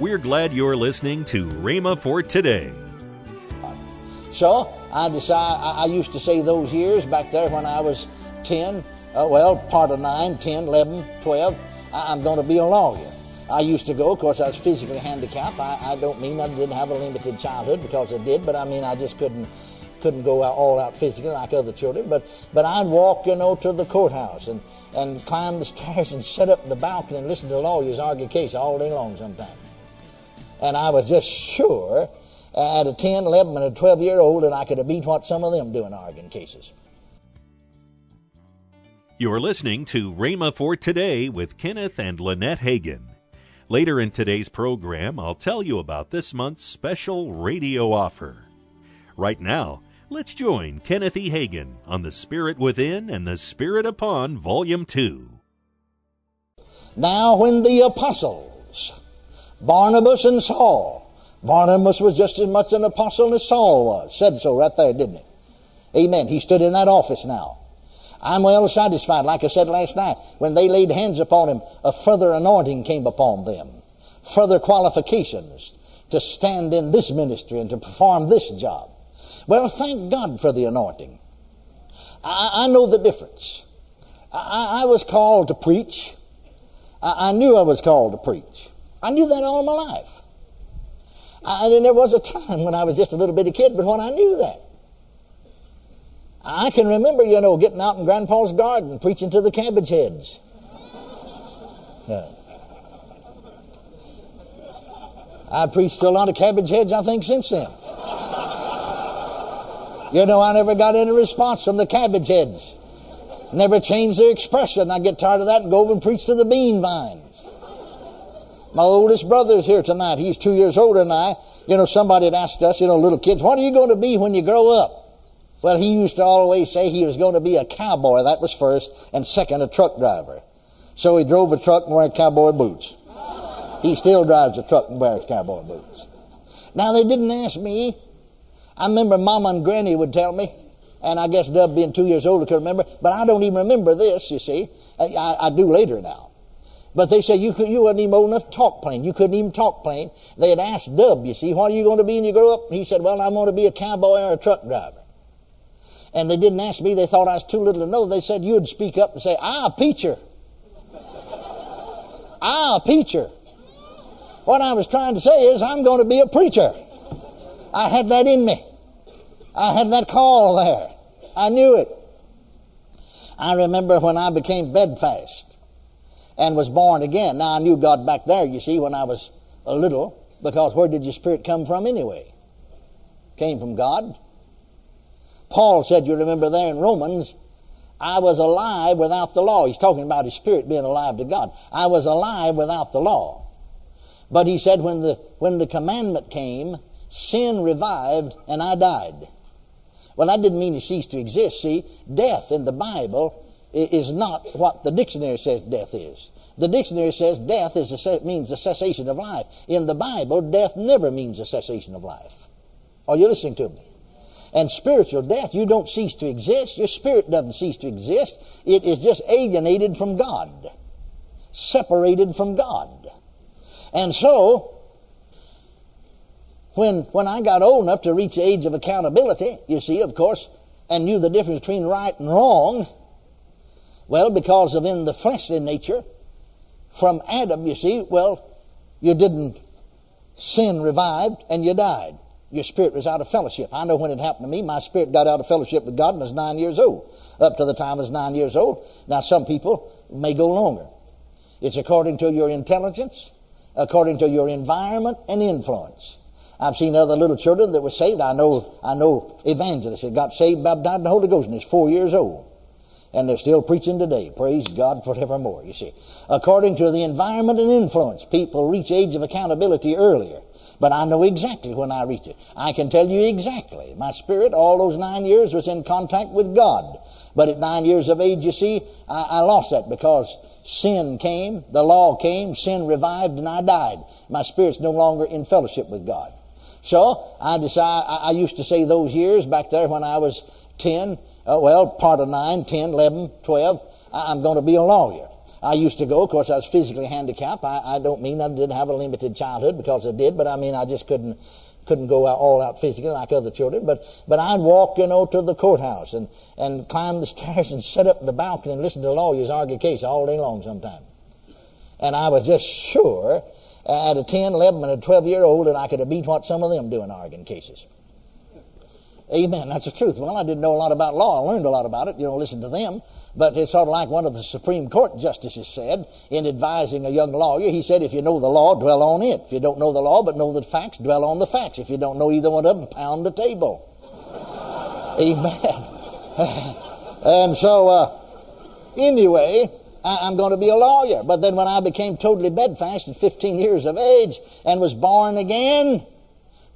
We're glad you're listening to Rhema for today. So I decided, I, used to say those years back there when I was 10, uh, well, part of 9, 10, 11, 12, I, I'm going to be a lawyer. I used to go, of course, I was physically handicapped. I, I don't mean I didn't have a limited childhood because I did, but I mean I just couldn't couldn't go out, all out physically like other children. But but I'd walk, you know, to the courthouse and and climb the stairs and sit up in the balcony and listen to lawyers argue cases all day long sometimes. And I was just sure at a 10, 11, and a 12 year old that I could have beat what some of them do in arguing cases. You're listening to Rhema for Today with Kenneth and Lynette Hagin. Later in today's program, I'll tell you about this month's special radio offer. Right now, let's join Kenneth E. Hagin on The Spirit Within and The Spirit Upon, Volume 2. Now, when the apostles, Barnabas and Saul, Barnabas was just as much an apostle as Saul was, said so right there, didn't he? Amen. He stood in that office now. I'm well satisfied, like I said last night, when they laid hands upon him, a further anointing came upon them, further qualifications to stand in this ministry and to perform this job. Well, thank God for the anointing. I, I know the difference. I, I, was called to preach. I, I, knew I was called to preach. I knew that all my life. and then there was a time when I was just a little bitty kid, but when I knew that. I can remember, you know, getting out in Grandpa's garden preaching to the cabbage heads. I've preached to a lot of cabbage heads, I think, since then. You know, I never got any response from the cabbage heads. Never changed their expression. I get tired of that and go over and preach to the bean vines. My oldest brother's here tonight. He's two years older than I. You know, somebody had asked us, you know, little kids, what are you going to be when you grow up? Well, he used to always say he was going to be a cowboy. That was first. And second, a truck driver. So he drove a truck and wore cowboy boots. He still drives a truck and wears cowboy boots. Now, they didn't ask me. I remember Mama and Granny would tell me, and I guess Dub being two years older could remember, but I don't even remember this, you see. I, I do later now. But they said you, could, you wasn't even old enough to talk plain. You couldn't even talk plain. They had asked Dub, you see, what are you going to be when you grow up? And he said, well, I'm going to be a cowboy or a truck driver and they didn't ask me, they thought I was too little to know. They said you'd speak up and say, ah, I'm a preacher. I'm a ah, preacher. What I was trying to say is, I'm going to be a preacher. I had that in me. I had that call there. I knew it. I remember when I became bedfast and was born again. Now, I knew God back there, you see, when I was a little, because where did your spirit come from anyway? Came from God. Paul said, you remember there in Romans, I was alive without the law. He's talking about his spirit being alive to God. I was alive without the law. But he said when the, when the commandment came, sin revived and I died. Well, that didn't mean he ceased to exist. See, death in the Bible is not what the dictionary says death is. The dictionary says death is a, means the cessation of life. In the Bible, death never means the cessation of life. Are you listening to me? and spiritual death, you don't cease to exist. Your spirit doesn't cease to exist. It is just alienated from God, separated from God. And so, when, when I got old enough to reach the age of accountability, you see, of course, and knew the difference between right and wrong, well, because of in the fleshly nature, from Adam, you see, well, you didn't sin revived and you died your spirit was out of fellowship. I know when it happened to me, my spirit got out of fellowship with God when I was nine years old. Up to the time I was nine years old. Now, some people may go longer. It's according to your intelligence, according to your environment and influence. I've seen other little children that were saved. I know, I know evangelists that got saved, baptized in the Holy Ghost, and is four years old. And they're still preaching today. Praise God forevermore, you see. According to the environment and influence, people reach age of accountability earlier. But I know exactly when I reach it. I can tell you exactly. My spirit, all those nine years, was in contact with God. But at nine years of age, you see, I, I lost that because sin came, the law came, sin revived, and I died. My spirit's no longer in fellowship with God. So I decided, I used to say those years back there when I was 10, uh, well, part of 9, 10, 11, 12, I'm going to be a lawyer. I used to go. Of course, I was physically handicapped. I, I don't mean I didn't have a limited childhood because I did, but I mean I just couldn't couldn't go out, all out physically like other children. But but I'd walk, you know, to the courthouse and and climb the stairs and sit up in the balcony and listen to lawyers argue cases all day long sometimes. And I was just sure at a 10, 11, and a 12 year old that I could have beat what some of them do in arguing cases. Amen. That's the truth. Well, I didn't know a lot about law. I learned a lot about it. You know, listen to them. But it's sort of like one of the Supreme Court justices said in advising a young lawyer. He said, if you know the law, dwell on it. If you don't know the law but know the facts, dwell on the facts. If you don't know either one of them, pound the table. Amen. and so, uh, anyway, I, am going to be a lawyer. But then when I became totally bedfast at 15 years of age and was born again,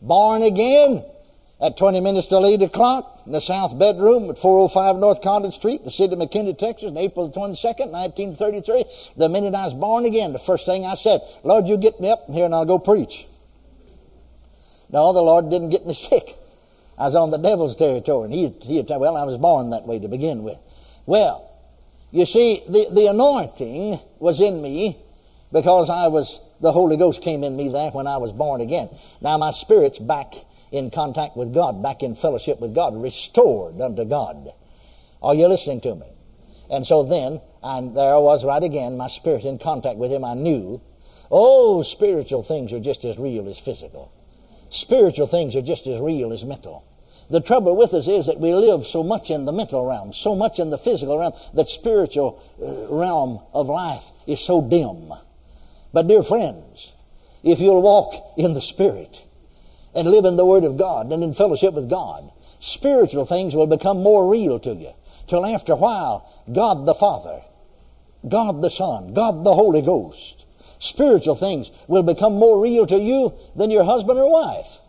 born again, at 20 minutes till 8 o'clock in the south bedroom at 405 North Condon Street, the city of McKinney, Texas, on April 22nd, 1933. The minute I was born again, the first thing I said, Lord, you get me up here and I'll go preach. No, the Lord didn't get me sick. I was on the devil's territory, and he, he well, I was born that way to begin with. Well, you see, the, the anointing was in me because I was, the Holy Ghost came in me there when I was born again. Now my spirit's back in contact with God, back in fellowship with God, restored unto God. Are you listening to me? And so then, and there I was right again, my spirit in contact with Him. I knew, oh, spiritual things are just as real as physical. Spiritual things are just as real as mental. The trouble with us is that we live so much in the mental realm, so much in the physical realm, that spiritual uh, realm of life is so dim. But, dear friends, if you'll walk in the Spirit, and live in the Word of God and in fellowship with God, spiritual things will become more real to you. Till after a while, God the Father, God the Son, God the Holy Ghost, spiritual things will become more real to you than your husband or wife.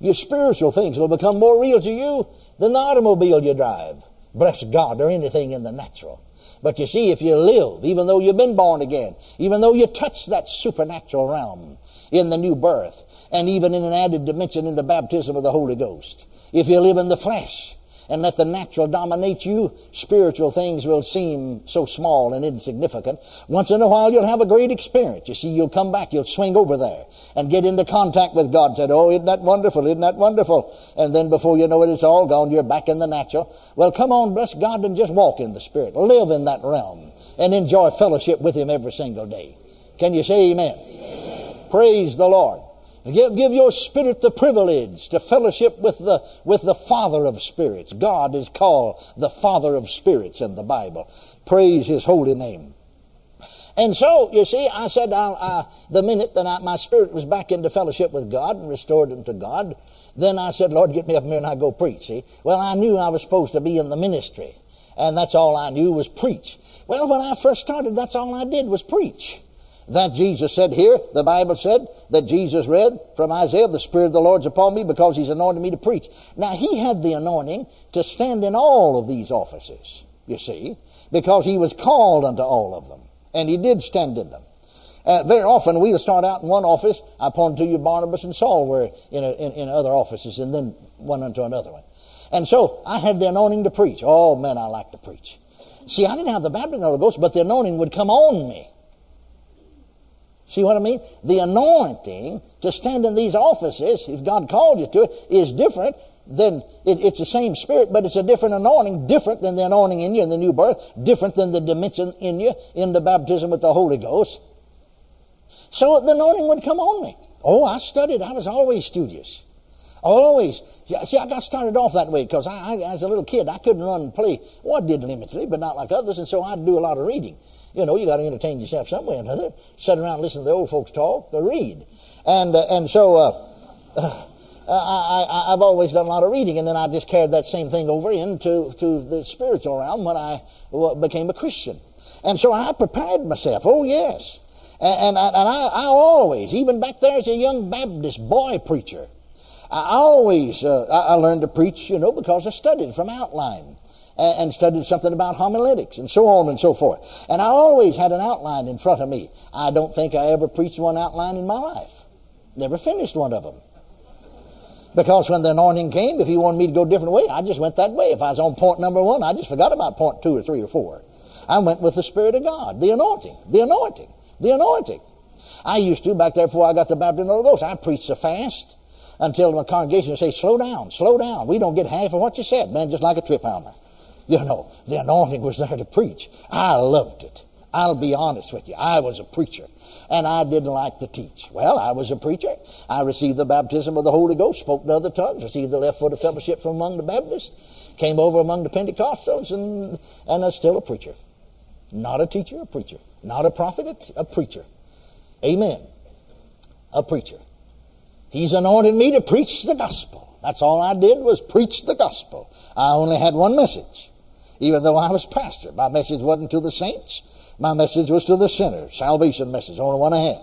Your spiritual things will become more real to you than the automobile you drive. Bless God, or anything in the natural. But you see, if you live, even though you've been born again, even though you touch that supernatural realm in the new birth, and even in an added dimension in the baptism of the Holy Ghost. If you live in the flesh and let the natural dominate you, spiritual things will seem so small and insignificant. Once in a while, you'll have a great experience. You see, you'll come back, you'll swing over there and get into contact with God. Said, "Oh, isn't that wonderful? Isn't that wonderful?" And then before you know it, it's all gone. You're back in the natural. Well, come on, bless God, and just walk in the Spirit. Live in that realm and enjoy fellowship with Him every single day. Can you say Amen? amen. Praise the Lord. Give, give your spirit the privilege to fellowship with the, with the Father of spirits. God is called the Father of spirits in the Bible. Praise His holy name. And so, you see, I said I, the minute that I, my spirit was back into fellowship with God and restored unto God, then I said, Lord, get me up here and I go preach. See? Well, I knew I was supposed to be in the ministry. And that's all I knew was preach. Well, when I first started, that's all I did was preach. That Jesus said here, the Bible said that Jesus read from Isaiah, the Spirit of the Lord's upon me because he's anointed me to preach. Now, he had the anointing to stand in all of these offices, you see, because he was called unto all of them. And he did stand in them. Uh, very often we'll start out in one office. I pointed to you Barnabas and Saul were in, a, in, in other offices and then one unto another one. And so I had the anointing to preach. Oh, man, I like to preach. See, I didn't have the baptism of the Holy Ghost, but the anointing would come on me. See what I mean? The anointing to stand in these offices, if God called you to it, is different than it, it's the same spirit, but it's a different anointing, different than the anointing in you in the new birth, different than the dimension in you in the baptism with the Holy Ghost. So the anointing would come on me. Oh, I studied. I was always studious. Always. See, I got started off that way because I, I, as a little kid, I couldn't run and play. Well, I did limitedly, but not like others, and so I'd do a lot of reading. You know, you got to entertain yourself some way or another. Sit around and listen to the old folks talk or read. And, uh, and so, uh, uh, I, have always done a lot of reading, and then I just carried that same thing over into to the spiritual realm when I became a Christian. And so I prepared myself. Oh, yes. And, and, I, and I, I, always, even back there as a young Baptist boy preacher, I always, uh, I, I learned to preach, you know, because I studied from outline and studied something about homiletics and so on and so forth. And I always had an outline in front of me. I don't think I ever preached one outline in my life. Never finished one of them. Because when the anointing came, if he wanted me to go a different way, I just went that way. If I was on point number one, I just forgot about point two or three or four. I went with the Spirit of God, the anointing, the anointing, the anointing. I used to, back there before I got the baptism of the Ghost, I preached so fast until my congregation would say, slow down, slow down. We don't get half of what you said, man, just like a trip hammer. You know, the anointing was there to preach. I loved it. I'll be honest with you. I was a preacher and I didn't like to teach. Well, I was a preacher. I received the baptism of the Holy Ghost, spoke in other tongues, received the left foot of fellowship from among the Baptists, came over among the Pentecostals, and, and I'm still a preacher. Not a teacher, a preacher. Not a prophet, a preacher. Amen. A preacher. He's anointed me to preach the gospel. That's all I did was preach the gospel. I only had one message, even though I was pastor. My message wasn't to the saints. My message was to the sinner, salvation message, only one I had.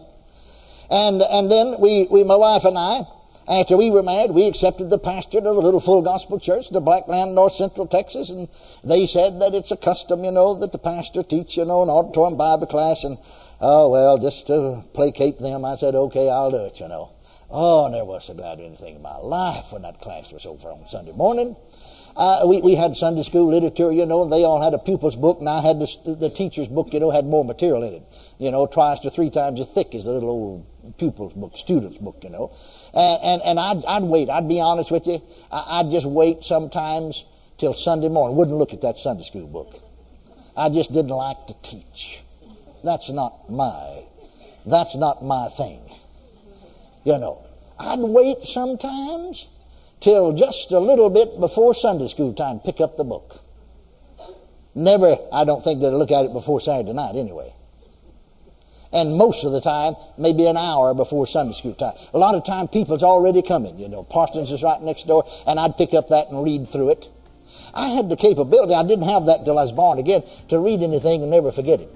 And, and then we, we, my wife and I, after we were married, we accepted the pastor of a little full gospel church, in the Blackland, North Central Texas, and they said that it's a custom, you know, that the pastor teach, you know, an auditorium Bible class, and, oh, well, just to placate them, I said, okay, I'll do it, you know. Oh, never was so glad anything in my life when that class was over on Sunday morning. Uh, we, we had Sunday school literature, you know, and they all had a pupil's book, and I had the, the teacher's book, you know, had more material in it. You know, twice to three times as thick as the little old pupil's book, student's book, you know. And, and, and I'd, I'd wait. I'd be honest with you. I'd just wait sometimes till Sunday morning. Wouldn't look at that Sunday school book. I just didn't like to teach. That's not my, that's not my thing. You know, I'd wait sometimes till just a little bit before Sunday school time, pick up the book. Never, I don't think they'd look at it before Saturday night anyway. And most of the time, maybe an hour before Sunday school time. A lot of time, people's already coming. You know, Parsons is right next door, and I'd pick up that and read through it. I had the capability, I didn't have that until I was born again, to read anything and never forget it.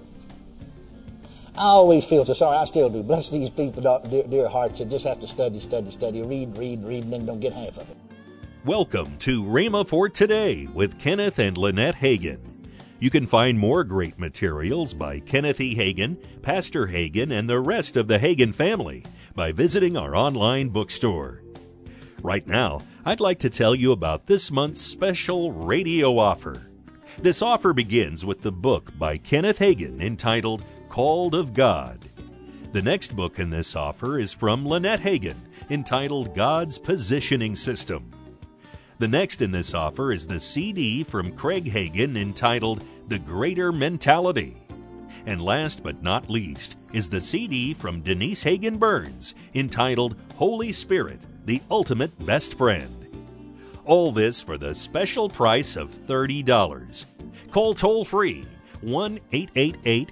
I always feel so sorry. I still do. Bless these people, dear, dear hearts, that just have to study, study, study, read, read, read, and then don't get half of it. Welcome to Rhema for Today with Kenneth and Lynette Hagin. You can find more great materials by Kenneth E. Hagin, Pastor Hagin, and the rest of the Hagin family by visiting our online bookstore. Right now, I'd like to tell you about this month's special radio offer. This offer begins with the book by Kenneth Hagin entitled Called of God. The next book in this offer is from Lynette Hagin entitled God's Positioning System. The next in this offer is the CD from Craig Hagin entitled The Greater Mentality. And last but not least is the CD from Denise Hagin Burns entitled Holy Spirit, the Ultimate Best Friend. All this for the special price of $30. Call toll free 1 888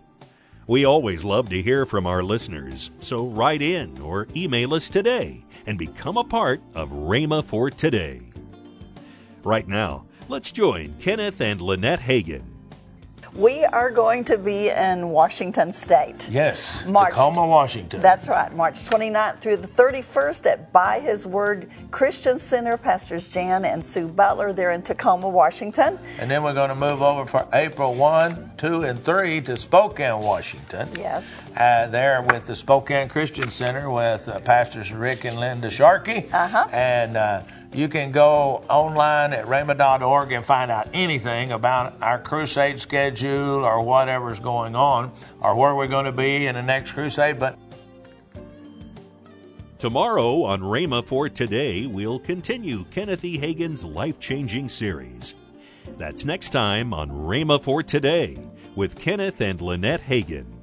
We always love to hear from our listeners, so write in or email us today and become a part of Rhema for Today. Right now, let's join Kenneth and Lynette Hagin. We are going to be in Washington State. Yes, March, Tacoma, Washington. That's right, March 29th through the 31st at By His Word Christian Center. Pastors Jan and Sue Butler, they're in Tacoma, Washington. And then we're going to move over for April 1, 2, and 3 to Spokane, Washington. Yes. Uh, there with the Spokane Christian Center with uh, Pastors Rick and Linda Sharkey. Uh-huh. And uh, you can go online at rhema.org and find out anything about our crusade schedule or whatever's going on or where we're going to be in the next crusade. But Tomorrow on Rhema for Today, we'll continue Kenneth E. Hagin's life changing series. That's next time on Rhema for Today with Kenneth and Lynette Hagin.